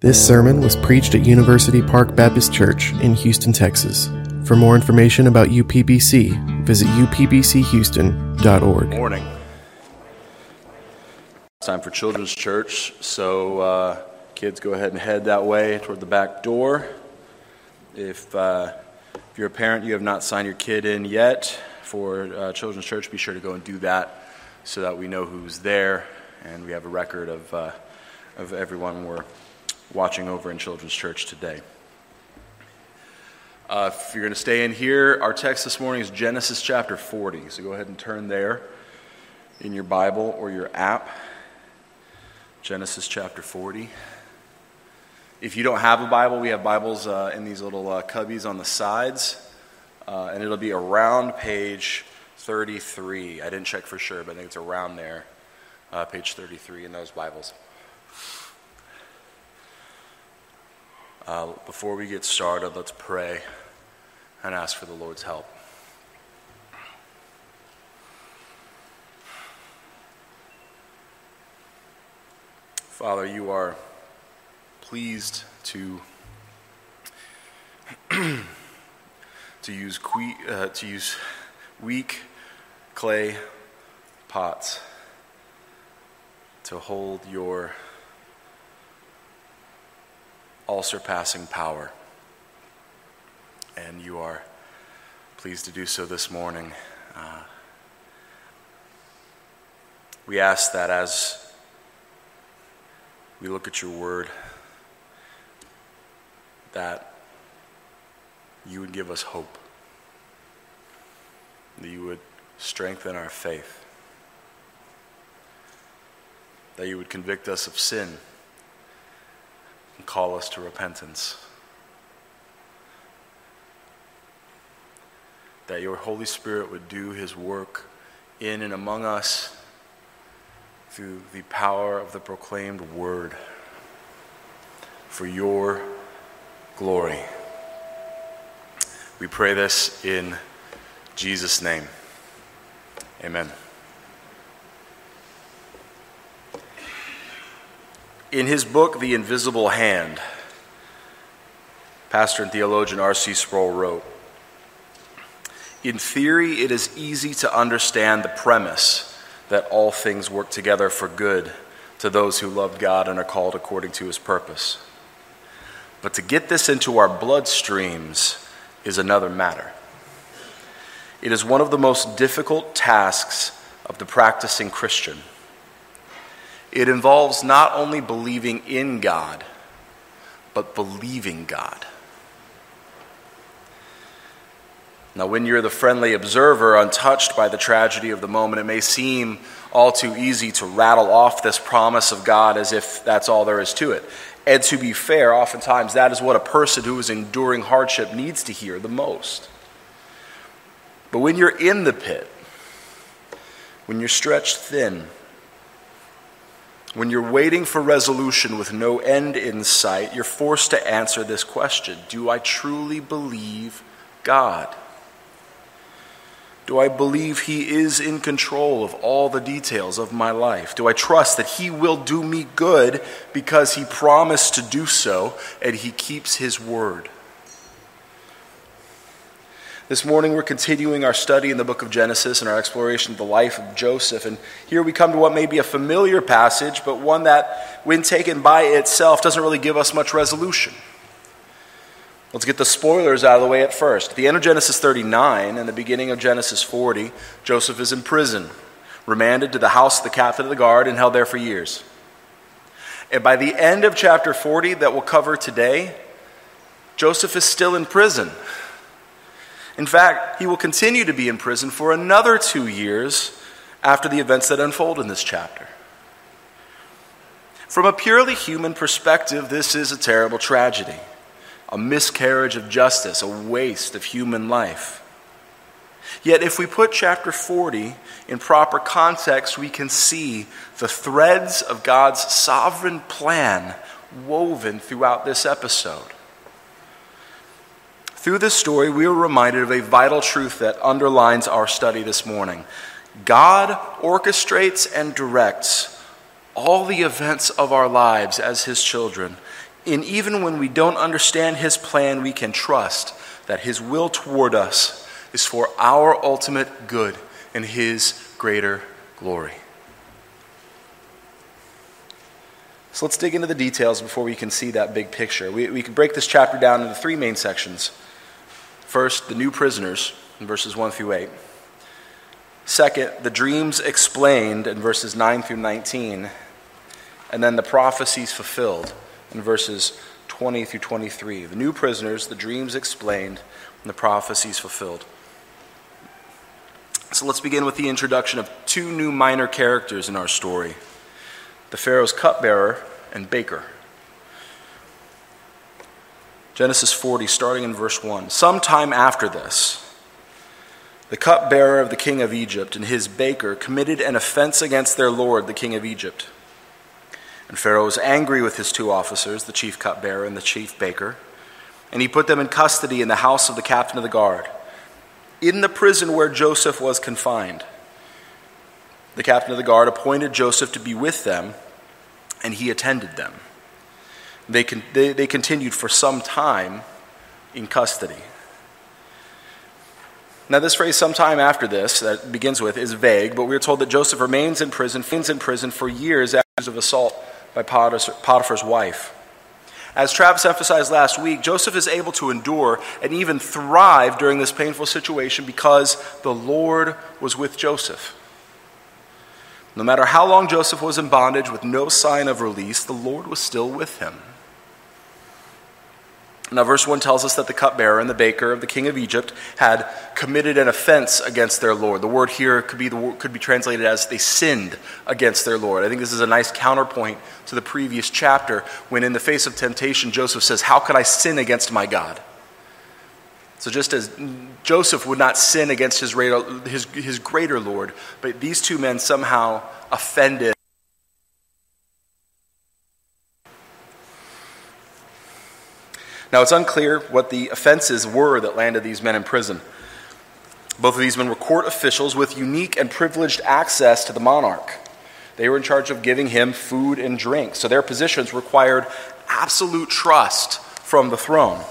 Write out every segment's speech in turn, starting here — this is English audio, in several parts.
This sermon was preached at University Park Baptist Church in Houston, Texas. For more information about UPBC, visit upbchouston.org. Morning. It's time for Children's Church, so uh, kids go ahead and head that way toward the back door. If, uh, if you're a parent, you have not signed your kid in yet for uh, Children's Church, be sure to go and do that so that we know who's there and we have a record of, uh, of everyone we're watching over in Children's Church today. Uh, if you're going to stay in here, our text this morning is Genesis chapter 40. So go ahead and turn there in your Bible or your app. Genesis chapter 40. If you don't have a Bible, we have Bibles uh, in these little uh, cubbies on the sides, uh, and it'll be around page 33. I didn't check for sure, but I think it's around there, uh, page 33 in those Bibles. Uh, before we get started, let's pray and ask for the Lord's help. Father, you are pleased to to use que- uh, to use weak clay pots to hold your all surpassing power. And you are pleased to do so this morning. Uh, we ask that as we look at your word, that you would give us hope, that you would strengthen our faith, that you would convict us of sin and call us to repentance. That your Holy Spirit would do his work in and among us through the power of the proclaimed word for your glory. We pray this in Jesus' name. Amen. In his book, The Invisible Hand, pastor and theologian R.C. Sproul wrote In theory, it is easy to understand the premise that all things work together for good to those who love God and are called according to his purpose. But to get this into our bloodstreams is another matter. It is one of the most difficult tasks of the practicing Christian. It involves not only believing in God, but believing God. Now, when you're the friendly observer, untouched by the tragedy of the moment, it may seem all too easy to rattle off this promise of God as if that's all there is to it. And to be fair, oftentimes that is what a person who is enduring hardship needs to hear the most. But when you're in the pit, when you're stretched thin, when you're waiting for resolution with no end in sight, you're forced to answer this question Do I truly believe God? Do I believe He is in control of all the details of my life? Do I trust that He will do me good because He promised to do so and He keeps His word? This morning, we're continuing our study in the book of Genesis and our exploration of the life of Joseph. And here we come to what may be a familiar passage, but one that, when taken by itself, doesn't really give us much resolution. Let's get the spoilers out of the way at first. At the end of Genesis 39 and the beginning of Genesis 40, Joseph is in prison, remanded to the house of the captain of the guard, and held there for years. And by the end of chapter 40, that we'll cover today, Joseph is still in prison. In fact, he will continue to be in prison for another two years after the events that unfold in this chapter. From a purely human perspective, this is a terrible tragedy, a miscarriage of justice, a waste of human life. Yet, if we put chapter 40 in proper context, we can see the threads of God's sovereign plan woven throughout this episode. Through this story, we are reminded of a vital truth that underlines our study this morning. God orchestrates and directs all the events of our lives as His children And even when we don't understand his plan, we can trust that his will toward us is for our ultimate good and his greater glory. So let's dig into the details before we can see that big picture. We, we can break this chapter down into three main sections. First, the new prisoners in verses 1 through 8. Second, the dreams explained in verses 9 through 19. And then the prophecies fulfilled in verses 20 through 23. The new prisoners, the dreams explained, and the prophecies fulfilled. So let's begin with the introduction of two new minor characters in our story the Pharaoh's cupbearer and baker. Genesis 40, starting in verse 1. Sometime after this, the cupbearer of the king of Egypt and his baker committed an offense against their lord, the king of Egypt. And Pharaoh was angry with his two officers, the chief cupbearer and the chief baker, and he put them in custody in the house of the captain of the guard, in the prison where Joseph was confined. The captain of the guard appointed Joseph to be with them, and he attended them. They, con- they, they continued for some time in custody. Now, this phrase, sometime after this, that begins with, is vague, but we are told that Joseph remains in prison, remains in prison for years after of assault by Potiphar's wife. As Travis emphasized last week, Joseph is able to endure and even thrive during this painful situation because the Lord was with Joseph. No matter how long Joseph was in bondage with no sign of release, the Lord was still with him. Now, verse 1 tells us that the cupbearer and the baker of the king of Egypt had committed an offense against their Lord. The word here could be, the, could be translated as they sinned against their Lord. I think this is a nice counterpoint to the previous chapter when, in the face of temptation, Joseph says, How could I sin against my God? So, just as Joseph would not sin against his, his, his greater Lord, but these two men somehow offended Now, it's unclear what the offenses were that landed these men in prison. Both of these men were court officials with unique and privileged access to the monarch. They were in charge of giving him food and drink, so their positions required absolute trust from the throne.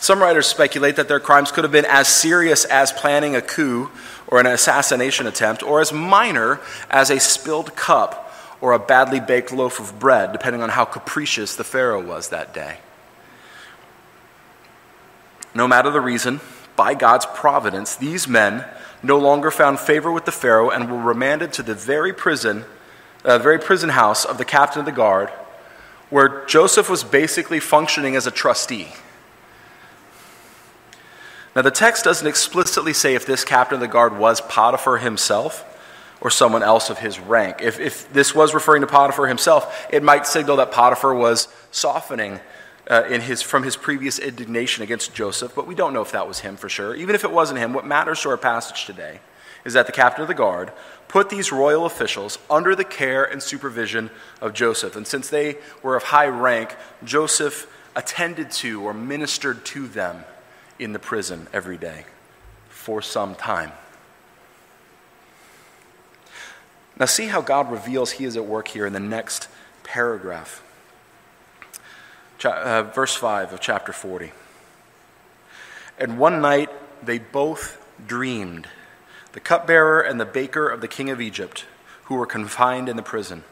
Some writers speculate that their crimes could have been as serious as planning a coup or an assassination attempt, or as minor as a spilled cup or a badly baked loaf of bread, depending on how capricious the Pharaoh was that day. No matter the reason, by God's providence, these men no longer found favor with the Pharaoh and were remanded to the very prison, uh, very prison house of the captain of the guard, where Joseph was basically functioning as a trustee. Now, the text doesn't explicitly say if this captain of the guard was Potiphar himself or someone else of his rank. If, if this was referring to Potiphar himself, it might signal that Potiphar was softening uh, in his, from his previous indignation against Joseph, but we don't know if that was him for sure. Even if it wasn't him, what matters to our passage today is that the captain of the guard put these royal officials under the care and supervision of Joseph. And since they were of high rank, Joseph attended to or ministered to them in the prison every day for some time. Now, see how God reveals he is at work here in the next paragraph uh, verse 5 of chapter 40. And one night they both dreamed, the cupbearer and the baker of the king of Egypt, who were confined in the prison.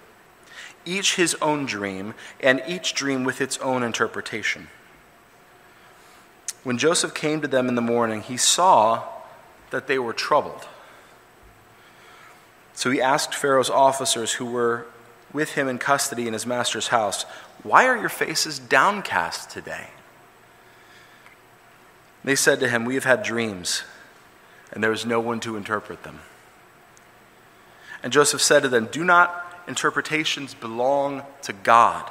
Each his own dream, and each dream with its own interpretation. When Joseph came to them in the morning, he saw that they were troubled. So he asked Pharaoh's officers who were with him in custody in his master's house, Why are your faces downcast today? They said to him, We have had dreams, and there is no one to interpret them. And Joseph said to them, Do not interpretations belong to God?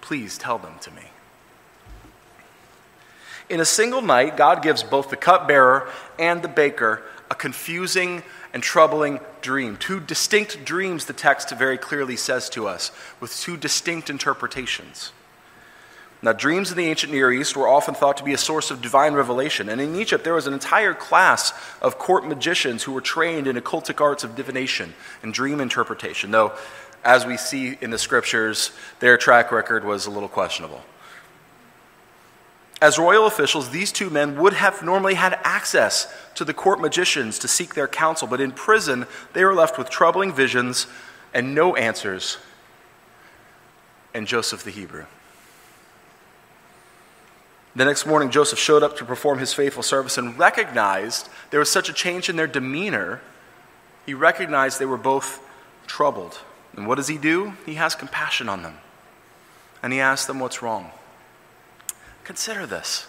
Please tell them to me. In a single night, God gives both the cupbearer and the baker a confusing and troubling dream. Two distinct dreams, the text very clearly says to us, with two distinct interpretations. Now, dreams in the ancient Near East were often thought to be a source of divine revelation. And in Egypt, there was an entire class of court magicians who were trained in occultic arts of divination and dream interpretation. Though as we see in the scriptures, their track record was a little questionable. As royal officials, these two men would have normally had access to the court magicians to seek their counsel, but in prison, they were left with troubling visions and no answers. And Joseph the Hebrew. The next morning, Joseph showed up to perform his faithful service and recognized there was such a change in their demeanor. He recognized they were both troubled. And what does he do? He has compassion on them. And he asks them what's wrong. Consider this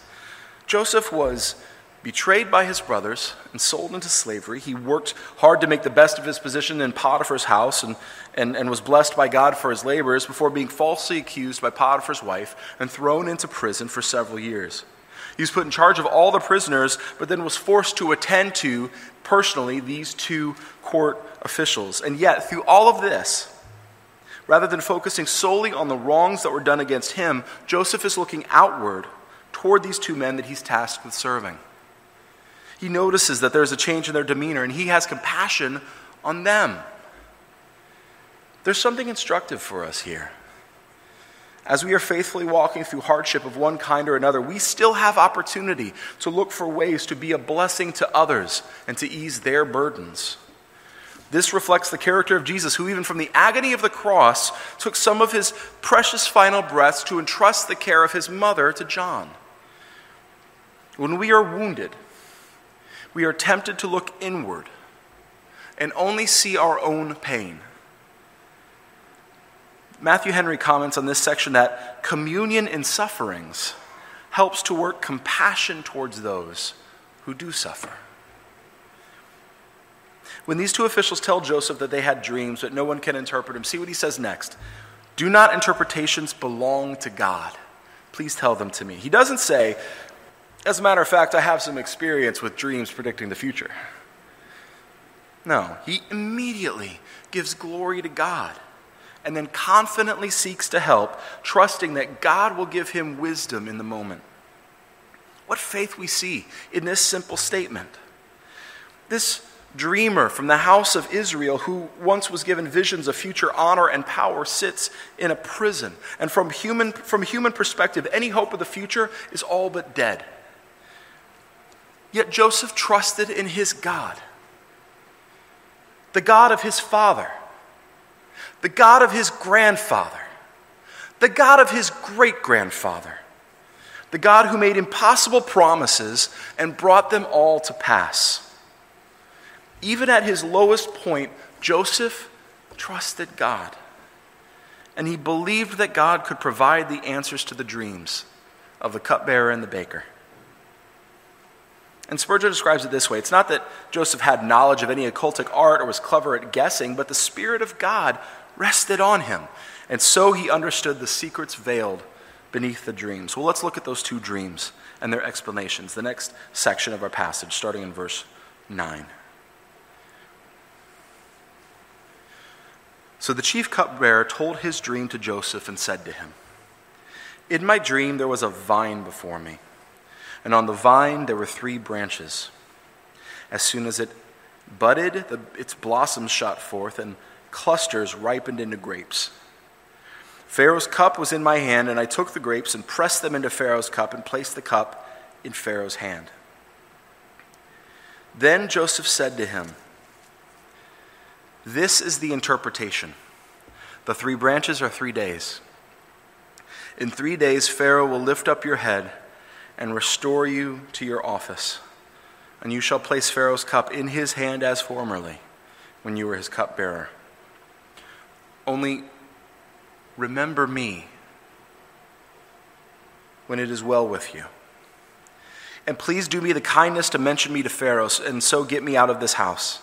Joseph was betrayed by his brothers and sold into slavery. He worked hard to make the best of his position in Potiphar's house and, and, and was blessed by God for his labors before being falsely accused by Potiphar's wife and thrown into prison for several years. He was put in charge of all the prisoners, but then was forced to attend to personally these two court officials. And yet, through all of this, Rather than focusing solely on the wrongs that were done against him, Joseph is looking outward toward these two men that he's tasked with serving. He notices that there's a change in their demeanor and he has compassion on them. There's something instructive for us here. As we are faithfully walking through hardship of one kind or another, we still have opportunity to look for ways to be a blessing to others and to ease their burdens. This reflects the character of Jesus, who, even from the agony of the cross, took some of his precious final breaths to entrust the care of his mother to John. When we are wounded, we are tempted to look inward and only see our own pain. Matthew Henry comments on this section that communion in sufferings helps to work compassion towards those who do suffer. When these two officials tell Joseph that they had dreams, but no one can interpret them, see what he says next. Do not interpretations belong to God? Please tell them to me. He doesn't say, as a matter of fact, I have some experience with dreams predicting the future. No, he immediately gives glory to God and then confidently seeks to help, trusting that God will give him wisdom in the moment. What faith we see in this simple statement. This dreamer from the house of Israel, who once was given visions of future honor and power, sits in a prison. And from human, from human perspective, any hope of the future is all but dead. Yet Joseph trusted in his God, the God of his father, the God of his grandfather, the God of his great grandfather, the God who made impossible promises and brought them all to pass. Even at his lowest point, Joseph trusted God. And he believed that God could provide the answers to the dreams of the cupbearer and the baker. And Spurgeon describes it this way it's not that Joseph had knowledge of any occultic art or was clever at guessing, but the Spirit of God rested on him. And so he understood the secrets veiled beneath the dreams. Well, let's look at those two dreams and their explanations. The next section of our passage, starting in verse 9. So the chief cupbearer told his dream to Joseph and said to him, In my dream there was a vine before me, and on the vine there were three branches. As soon as it budded, the, its blossoms shot forth, and clusters ripened into grapes. Pharaoh's cup was in my hand, and I took the grapes and pressed them into Pharaoh's cup and placed the cup in Pharaoh's hand. Then Joseph said to him, this is the interpretation. The three branches are three days. In three days, Pharaoh will lift up your head and restore you to your office. And you shall place Pharaoh's cup in his hand as formerly, when you were his cupbearer. Only remember me when it is well with you. And please do me the kindness to mention me to Pharaoh, and so get me out of this house.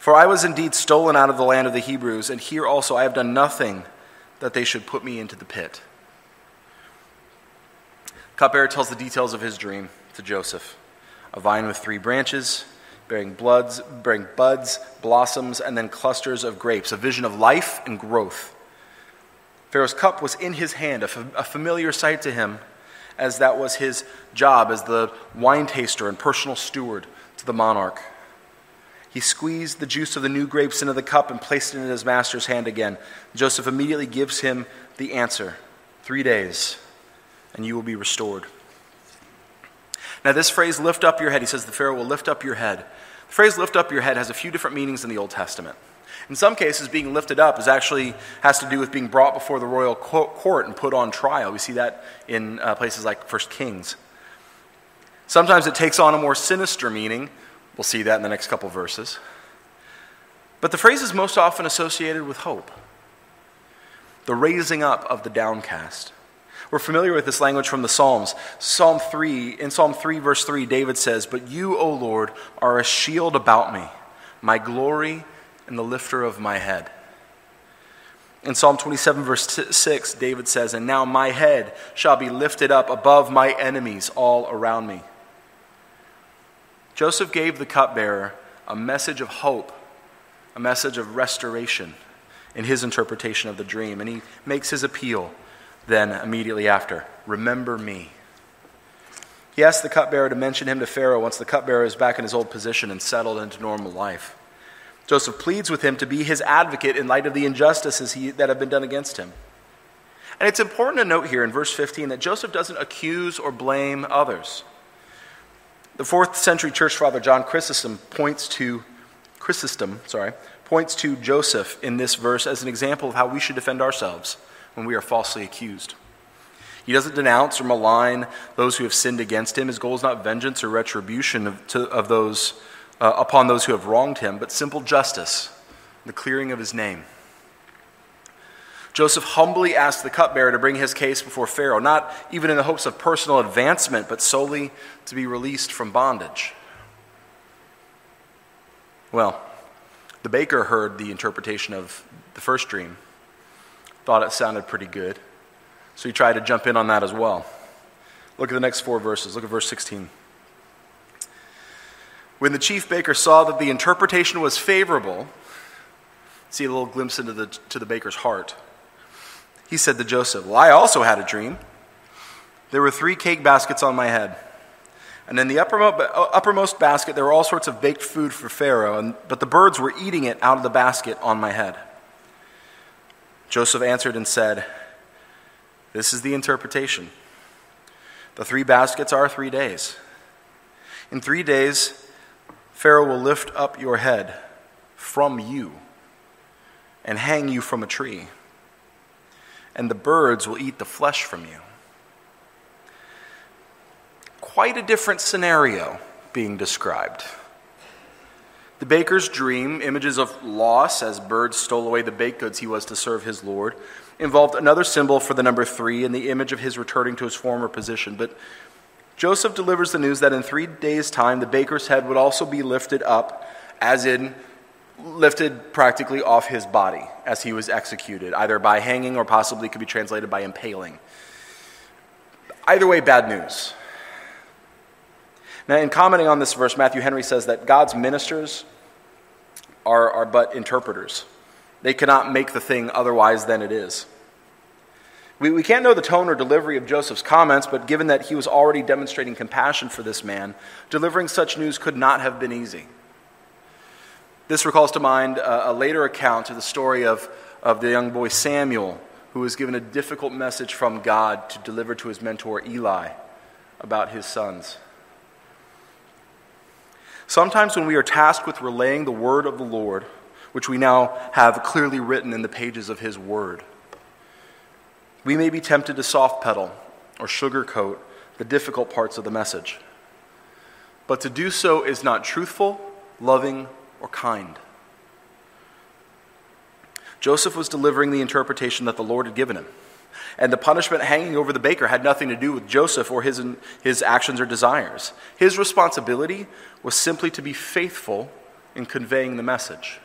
For I was indeed stolen out of the land of the Hebrews, and here also I have done nothing that they should put me into the pit. Cupbearer tells the details of his dream to Joseph a vine with three branches, bearing, bloods, bearing buds, blossoms, and then clusters of grapes, a vision of life and growth. Pharaoh's cup was in his hand, a, familiar sight to him, as that was his job as the wine taster and personal steward to the monarch. He squeezed the juice of the new grapes into the cup and placed it in his master's hand again. Joseph immediately gives him the answer Three days, and you will be restored. Now, this phrase, lift up your head, he says the Pharaoh will lift up your head. The phrase lift up your head has a few different meanings in the Old Testament. In some cases, being lifted up is actually has to do with being brought before the royal court and put on trial. We see that in uh, places like First Kings. Sometimes it takes on a more sinister meaning. We'll see that in the next couple verses. But the phrase is most often associated with hope the raising up of the downcast. We're familiar with this language from the Psalms. Psalm 3, in Psalm 3, verse 3, David says, But you, O Lord, are a shield about me, my glory and the lifter of my head. In Psalm 27, verse 6, David says, And now my head shall be lifted up above my enemies all around me. Joseph gave the cupbearer a message of hope, a message of restoration in his interpretation of the dream. And he makes his appeal then immediately after Remember me. He asks the cupbearer to mention him to Pharaoh once the cupbearer is back in his old position and settled into normal life. Joseph pleads with him to be his advocate in light of the injustices he, that have been done against him. And it's important to note here in verse 15 that Joseph doesn't accuse or blame others. The fourth century church father John Chrysostom points to Chrysostom, sorry, points to Joseph in this verse as an example of how we should defend ourselves when we are falsely accused. He doesn't denounce or malign those who have sinned against him. His goal is not vengeance or retribution of, to, of those, uh, upon those who have wronged him, but simple justice, the clearing of his name. Joseph humbly asked the cupbearer to bring his case before Pharaoh, not even in the hopes of personal advancement, but solely to be released from bondage. Well, the baker heard the interpretation of the first dream, thought it sounded pretty good, so he tried to jump in on that as well. Look at the next four verses. Look at verse 16. When the chief baker saw that the interpretation was favorable, see a little glimpse into the, to the baker's heart he said to Joseph, Well, I also had a dream. There were three cake baskets on my head. And in the uppermost basket, there were all sorts of baked food for Pharaoh, and, but the birds were eating it out of the basket on my head. Joseph answered and said, This is the interpretation. The three baskets are three days. In three days, Pharaoh will lift up your head from you and hang you from a tree and the birds will eat the flesh from you. Quite a different scenario being described. The baker's dream, images of loss as birds stole away the baked goods he was to serve his Lord, involved another symbol for the number three and the image of his returning to his former position. But Joseph delivers the news that in three days' time the baker's head would also be lifted up, as in lifted practically off his body as he was executed, either by hanging or possibly could be translated by impaling. Either way, bad news. Now, in commenting on this verse, Matthew Henry says that God's ministers are, are but interpreters. They cannot make the thing otherwise than it is. We, we can't know the tone or delivery of Joseph's comments, but given that he was already demonstrating compassion for this man, delivering such news could not have been easy. This recalls to mind a, a later account of the story of, of the young boy Samuel, who was given a difficult message from God to deliver to his mentor Eli about his sons. Sometimes, when we are tasked with relaying the word of the Lord, which we now have clearly written in the pages of his word, we may be tempted to soft pedal or sugarcoat the difficult parts of the message. But to do so is not truthful, loving, or kind. Joseph was delivering the interpretation that the Lord had given him. And the punishment hanging over the baker had nothing to do with Joseph or his, his actions or desires. His responsibility was simply to be faithful in conveying the message.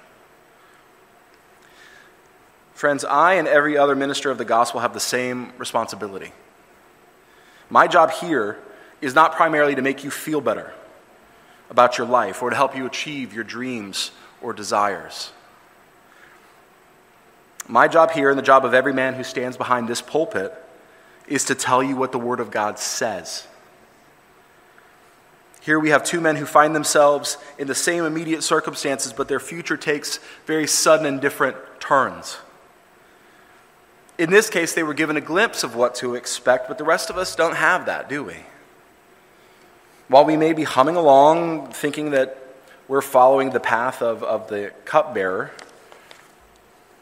Friends, I and every other minister of the gospel have the same responsibility. My job here is not primarily to make you feel better about your life or to help you achieve your dreams or desires. My job here, and the job of every man who stands behind this pulpit, is to tell you what the Word of God says. Here we have two men who find themselves in the same immediate circumstances, but their future takes very sudden and different turns. In this case, they were given a glimpse of what to expect, but the rest of us don't have that, do we? While we may be humming along, thinking that we're following the path of, of the cupbearer,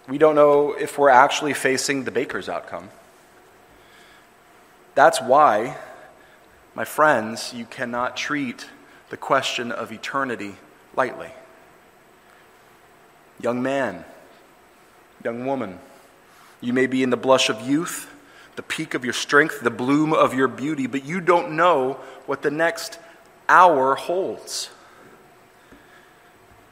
we don't know if we're actually facing the baker's outcome. That's why my friends, you cannot treat the question of eternity lightly. Young man, young woman, you may be in the blush of youth, the peak of your strength, the bloom of your beauty, but you don't know what the next hour holds.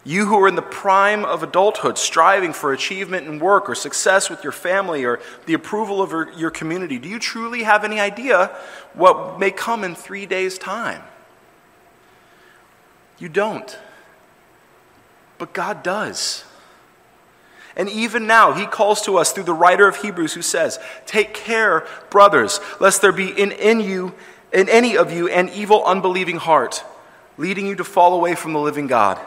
You who are in the prime of adulthood, striving for achievement in work or success with your family or the approval of your, community, do you truly have any idea what may come in three days' time? You don't. But God does. And even now, he calls to us through the writer of Hebrews who says, Take care, brothers, lest there be in, in you, in any of you, an evil, unbelieving heart, leading you to fall away from the living God.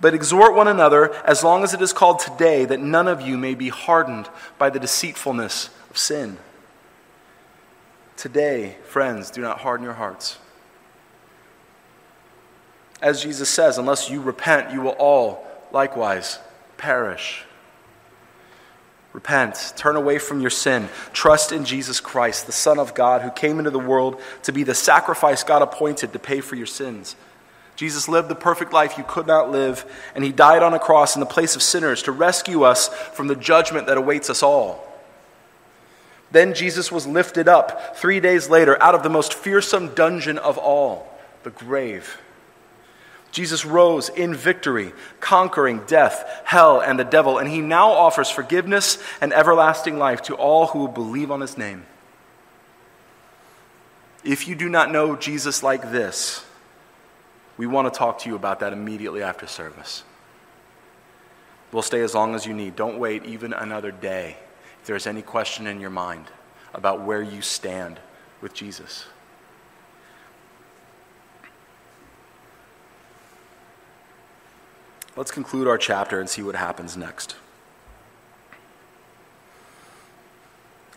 But exhort one another as long as it is called today, that none of you may be hardened by the deceitfulness of sin. Today, friends, do not harden your hearts. As Jesus says, unless you repent, you will all likewise perish. Repent, turn away from your sin, trust in Jesus Christ, the Son of God, who came into the world to be the sacrifice God appointed to pay for your sins. Jesus lived the perfect life you could not live, and he died on a cross in the place of sinners to rescue us from the judgment that awaits us all. Then Jesus was lifted up three days later out of the most fearsome dungeon of all, the grave. Jesus rose in victory, conquering death, hell, and the devil, and he now offers forgiveness and everlasting life to all who believe on his name. If you do not know Jesus like this, we want to talk to you about that immediately after service. We'll stay as long as you need. Don't wait even another day if there's any question in your mind about where you stand with Jesus. Let's conclude our chapter and see what happens next.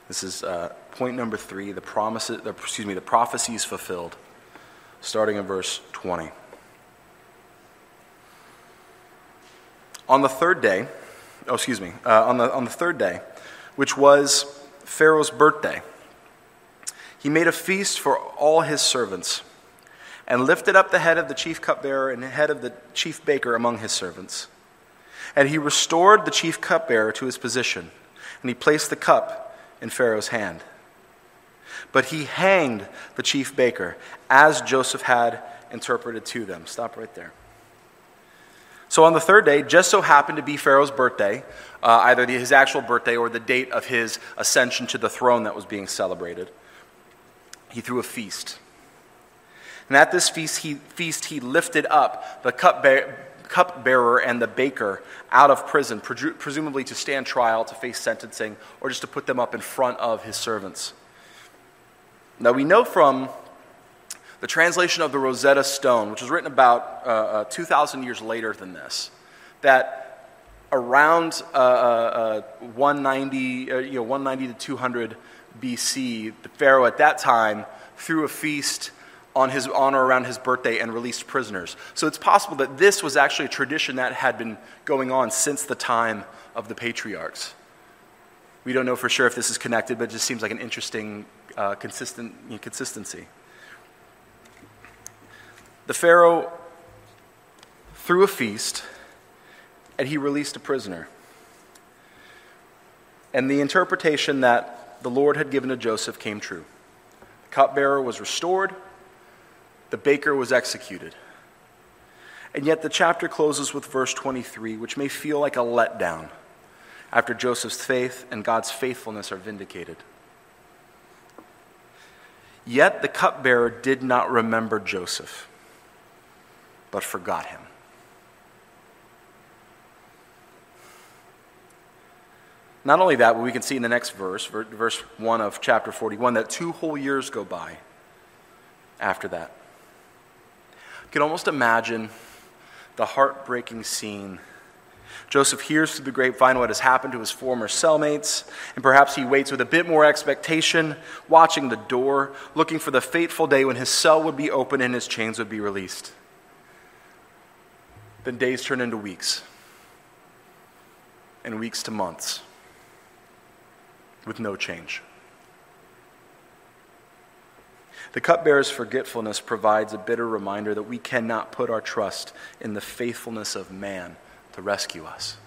This is uh, point number three: the promises, excuse me, the prophecies fulfilled, starting in verse twenty. On the third day, oh, excuse me, uh, on, the, on the third day, which was Pharaoh's birthday, he made a feast for all his servants and lifted up the head of the chief cupbearer and the head of the chief baker among his servants. And he restored the chief cupbearer to his position, and he placed the cup in Pharaoh's hand. But he hanged the chief baker, as Joseph had interpreted to them. Stop right there. So on the third day, just so happened to be Pharaoh's birthday, uh, either his actual birthday or the date of his ascension to the throne that was being celebrated. He threw a feast. And at this feast, he, feast, he lifted up the cupbearer, cupbearer and the baker out of prison, presumably to stand trial, to face sentencing, or just to put them up in front of his servants. Now we know from the translation of the Rosetta Stone, which was written about uh, uh, 2,000 years later than this, that around uh, uh, uh 190, uh, you know, 190 to 200 BC, the Pharaoh at that time threw a feast on his honor around his birthday and released prisoners. So it's possible that this was actually a tradition that had been going on since the time of the patriarchs. We don't know for sure if this is connected, but it just seems like an interesting uh, consistent, you know, consistency. The Pharaoh threw a feast and he released a prisoner. And the interpretation that the Lord had given to Joseph came true. The cupbearer was restored, the baker was executed. And yet the chapter closes with verse 23, which may feel like a letdown after Joseph's faith and God's faithfulness are vindicated. Yet the cupbearer did not remember Joseph but forgot him. Not only that, but we can see in the next verse, verse 1 of chapter 41, that two whole years go by after that. Can almost imagine the heartbreaking scene. Joseph hears through the grapevine what has happened to his former cellmates, and perhaps he waits with a bit more expectation, watching the door, looking for the fateful day when his cell would be open and his chains would be released. Then days turn into weeks, and weeks to months, with no change. The cupbearer's forgetfulness provides a bitter reminder that we cannot put our trust in the faithfulness of man to rescue us.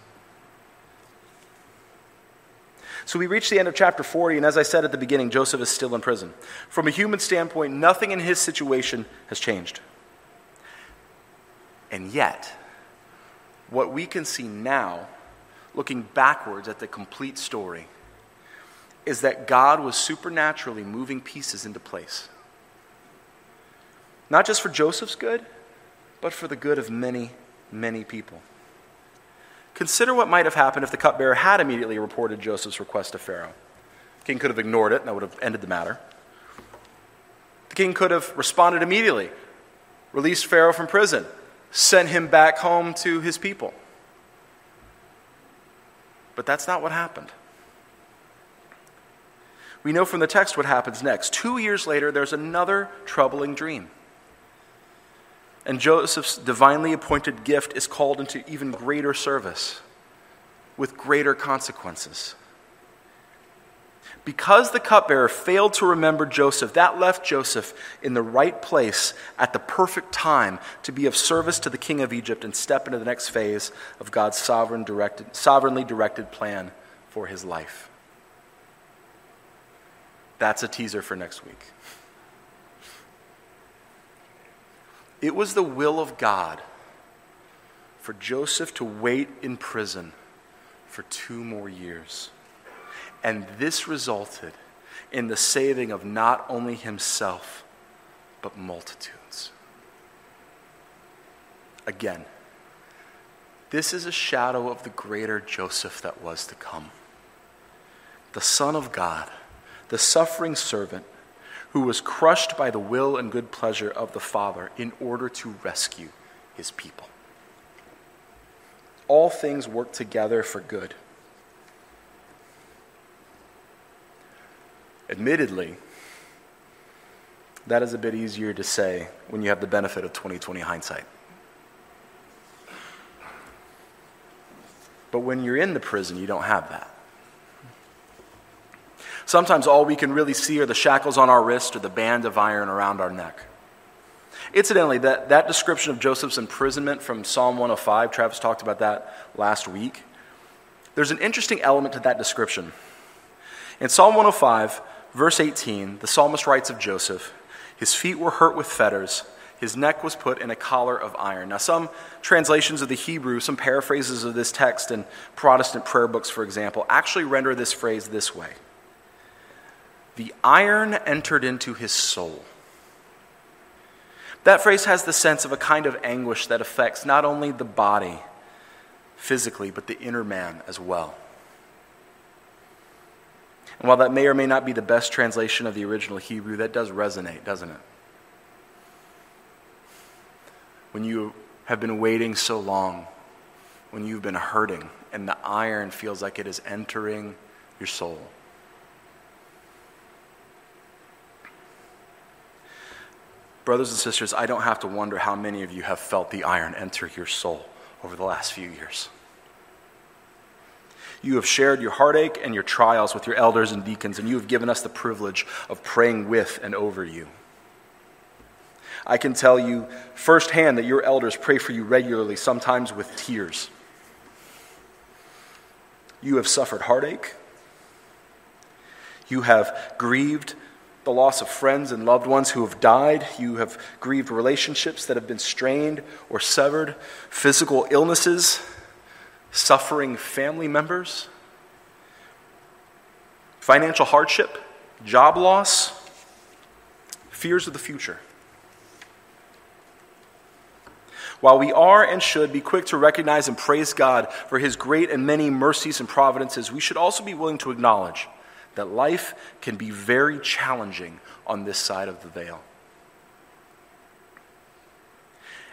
So we reach the end of chapter 40, and as I said at the beginning, Joseph is still in prison. From a human standpoint, nothing in his situation has changed. And yet, what we can see now, looking backwards at the complete story, is that God was supernaturally moving pieces into place. Not just for Joseph's good, but for the good of many, many people. Consider what might have happened if the cupbearer had immediately reported Joseph's request to Pharaoh. The king could have ignored it, and that would have ended the matter. The king could have responded immediately, released Pharaoh from prison, sent him back home to his people. But that's not what happened. We know from the text what happens next. Two years later, there's another troubling dream. And Joseph's divinely appointed gift is called into even greater service with greater consequences. Because the cupbearer failed to remember Joseph, that left Joseph in the right place at the perfect time to be of service to the king of Egypt and step into the next phase of God's sovereign directed, sovereignly directed plan for his life. That's a teaser for next week. It was the will of God for Joseph to wait in prison for two more years. And this resulted in the saving of not only himself, but multitudes. Again, this is a shadow of the greater Joseph that was to come. The Son of God, the suffering servant, who was crushed by the will and good pleasure of the Father in order to rescue his people. All things work together for good. Admittedly, that is a bit easier to say when you have the benefit of 2020 hindsight. But when you're in the prison, you don't have that. Sometimes all we can really see are the shackles on our wrist or the band of iron around our neck. Incidentally, that, that description of Joseph's imprisonment from Psalm 105, Travis talked about that last week. There's an interesting element to that description. In Psalm 105, verse 18, the psalmist writes of Joseph His feet were hurt with fetters, his neck was put in a collar of iron. Now, some translations of the Hebrew, some paraphrases of this text in Protestant prayer books, for example, actually render this phrase this way the iron entered into his soul. That phrase has the sense of a kind of anguish that affects not only the body physically, but the inner man as well. And while that may or may not be the best translation of the original Hebrew, that does resonate, doesn't it? When you have been waiting so long, when you've been hurting, and the iron feels like it is entering your soul. Brothers and sisters, I don't have to wonder how many of you have felt the iron enter your soul over the last few years. You have shared your heartache and your trials with your elders and deacons, and you have given us the privilege of praying with and over you. I can tell you firsthand that your elders pray for you regularly, sometimes with tears. You have suffered heartache. You have grieved the loss of friends and loved ones who have died. You have grieved relationships that have been strained or severed, physical illnesses, suffering family members, financial hardship, job loss, fears of the future. While we are and should be quick to recognize and praise God for his great and many mercies and providences, we should also be willing to acknowledge that life can be very challenging on this side of the veil.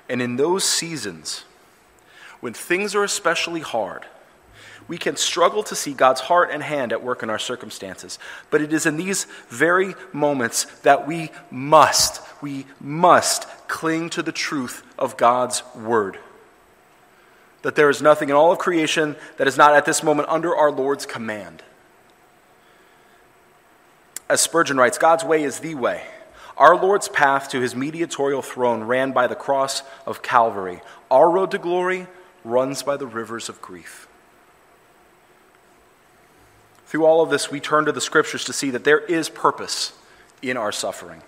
And in those seasons, when things are especially hard, we can struggle to see God's heart and hand at work in our circumstances. But it is in these very moments that we must, we must cling to the truth of God's word. That there is nothing in all of creation that is not at this moment under our Lord's command. As Spurgeon writes, God's way is the way. Our Lord's path to his mediatorial throne ran by the cross of Calvary. Our road to glory runs by the rivers of grief. Through all of this, we turn to the scriptures to see that there is purpose in our suffering.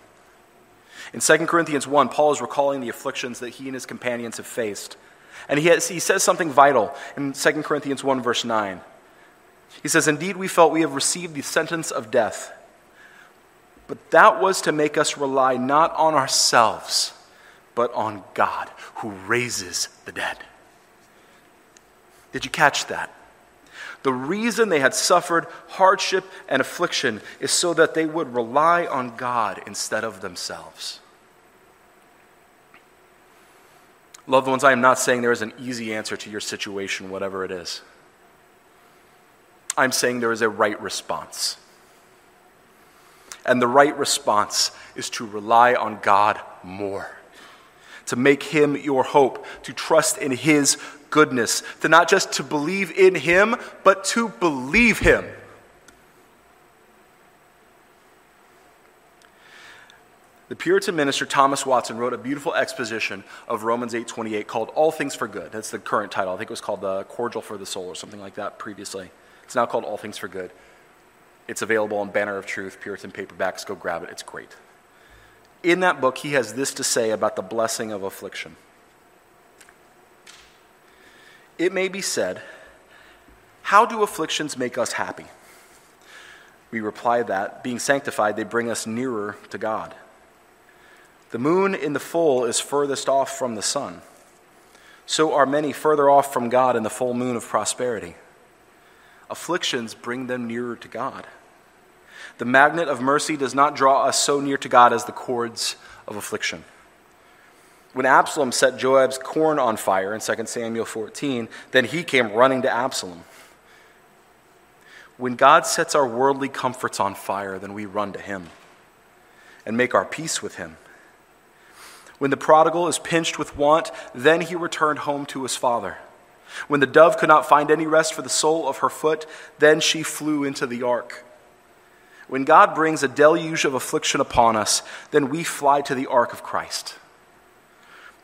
In 2 Corinthians 1, Paul is recalling the afflictions that he and his companions have faced. And he, has, he says something vital in 2 Corinthians 1, verse 9. He says, Indeed, we felt we have received the sentence of death, but that was to make us rely not on ourselves, but on God, who raises the dead. Did you catch that? The reason they had suffered hardship and affliction is so that they would rely on God instead of themselves. Loved ones, I am not saying there is an easy answer to your situation, whatever it is. I'm saying there is a right response. And the right response is to rely on God more, to make Him your hope, to trust in His goodness, to not just to believe in him, but to believe him. The Puritan minister Thomas Watson wrote a beautiful exposition of Romans 8:28 called All Things for Good. That's the current title. I think it was called The Cordial for the Soul or something like that previously. It's now called All Things for Good. It's available on Banner of Truth, Puritan paperbacks. Go grab it. It's great. In that book, he has this to say about the blessing of affliction. It may be said, How do afflictions make us happy? We reply that, being sanctified, they bring us nearer to God. The moon in the full is furthest off from the sun. So are many further off from God in the full moon of prosperity. Afflictions bring them nearer to God. The magnet of mercy does not draw us so near to God as the cords of affliction. When Absalom set Joab's corn on fire in 2 Samuel 14, then he came running to Absalom. When God sets our worldly comforts on fire, then we run to him and make our peace with him. When the prodigal is pinched with want, then he returned home to his father. When the dove could not find any rest for the sole of her foot, then she flew into the ark. When God brings a deluge of affliction upon us, then we fly to the ark of Christ.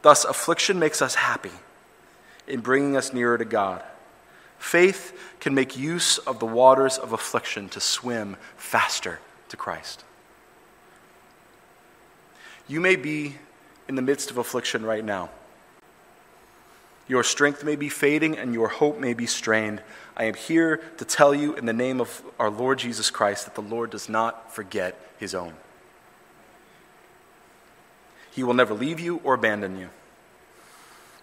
Thus, affliction makes us happy in bringing us nearer to God. Faith can make use of the waters of affliction to swim faster to Christ. You may be in the midst of affliction right now. Your strength may be fading and your hope may be strained. I am here to tell you in the name of our Lord Jesus Christ that the Lord does not forget his own. He will never leave you or abandon you.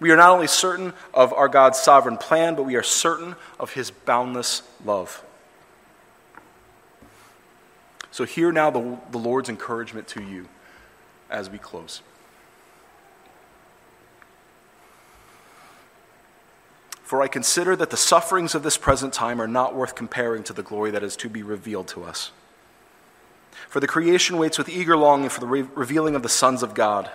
We are not only certain of our God's sovereign plan, but we are certain of his boundless love. So, hear now the, the Lord's encouragement to you as we close. For I consider that the sufferings of this present time are not worth comparing to the glory that is to be revealed to us. For the creation waits with eager longing for the re- revealing of the sons of God.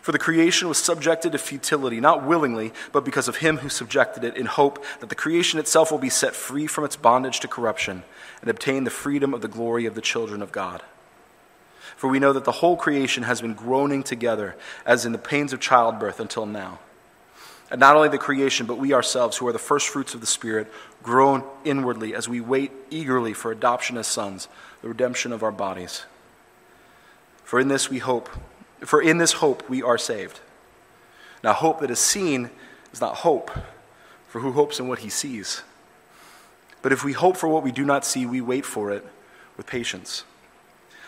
For the creation was subjected to futility, not willingly, but because of him who subjected it, in hope that the creation itself will be set free from its bondage to corruption and obtain the freedom of the glory of the children of God. For we know that the whole creation has been groaning together, as in the pains of childbirth until now. And not only the creation, but we ourselves, who are the first fruits of the Spirit, groan inwardly as we wait eagerly for adoption as sons, the redemption of our bodies. For in this we hope. For in this hope we are saved. Now, hope that is seen is not hope, for who hopes in what he sees? But if we hope for what we do not see, we wait for it with patience.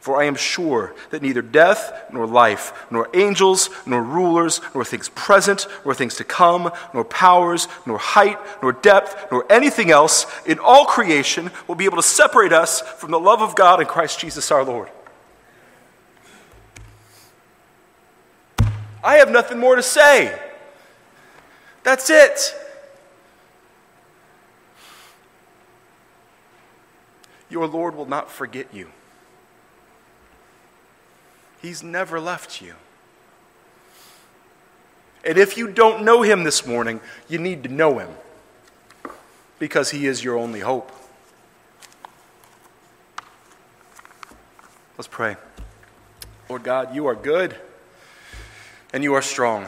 For I am sure that neither death, nor life, nor angels, nor rulers, nor things present, nor things to come, nor powers, nor height, nor depth, nor anything else in all creation will be able to separate us from the love of God in Christ Jesus our Lord. I have nothing more to say. That's it. Your Lord will not forget you. He's never left you. And if you don't know him this morning, you need to know him because he is your only hope. Let's pray. Lord God, you are good and you are strong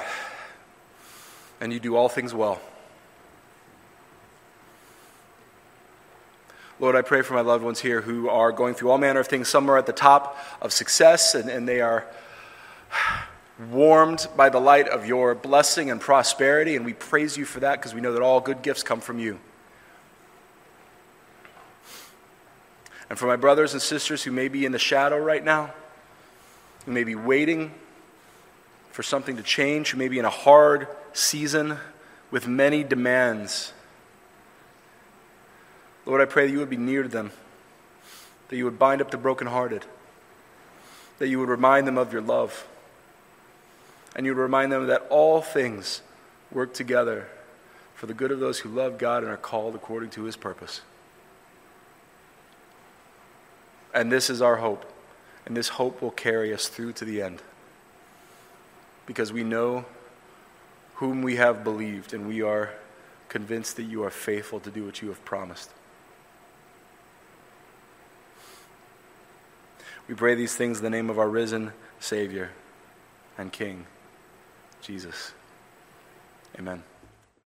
and you do all things well. Lord, I pray for my loved ones here who are going through all manner of things. Some are at the top of success and, and they are warmed by the light of your blessing and prosperity, and we praise you for that because we know that all good gifts come from you. And for my brothers and sisters who may be in the shadow right now, who may be waiting for something to change, who may be in a hard season with many demands Lord, I pray that you would be near to them, that you would bind up the brokenhearted, that you would remind them of your love, and you would remind them that all things work together for the good of those who love God and are called according to his purpose. And this is our hope, and this hope will carry us through to the end because we know whom we have believed, and we are convinced that you are faithful to do what you have promised. We pray these things in the name of our risen Savior and King, Jesus. Amen.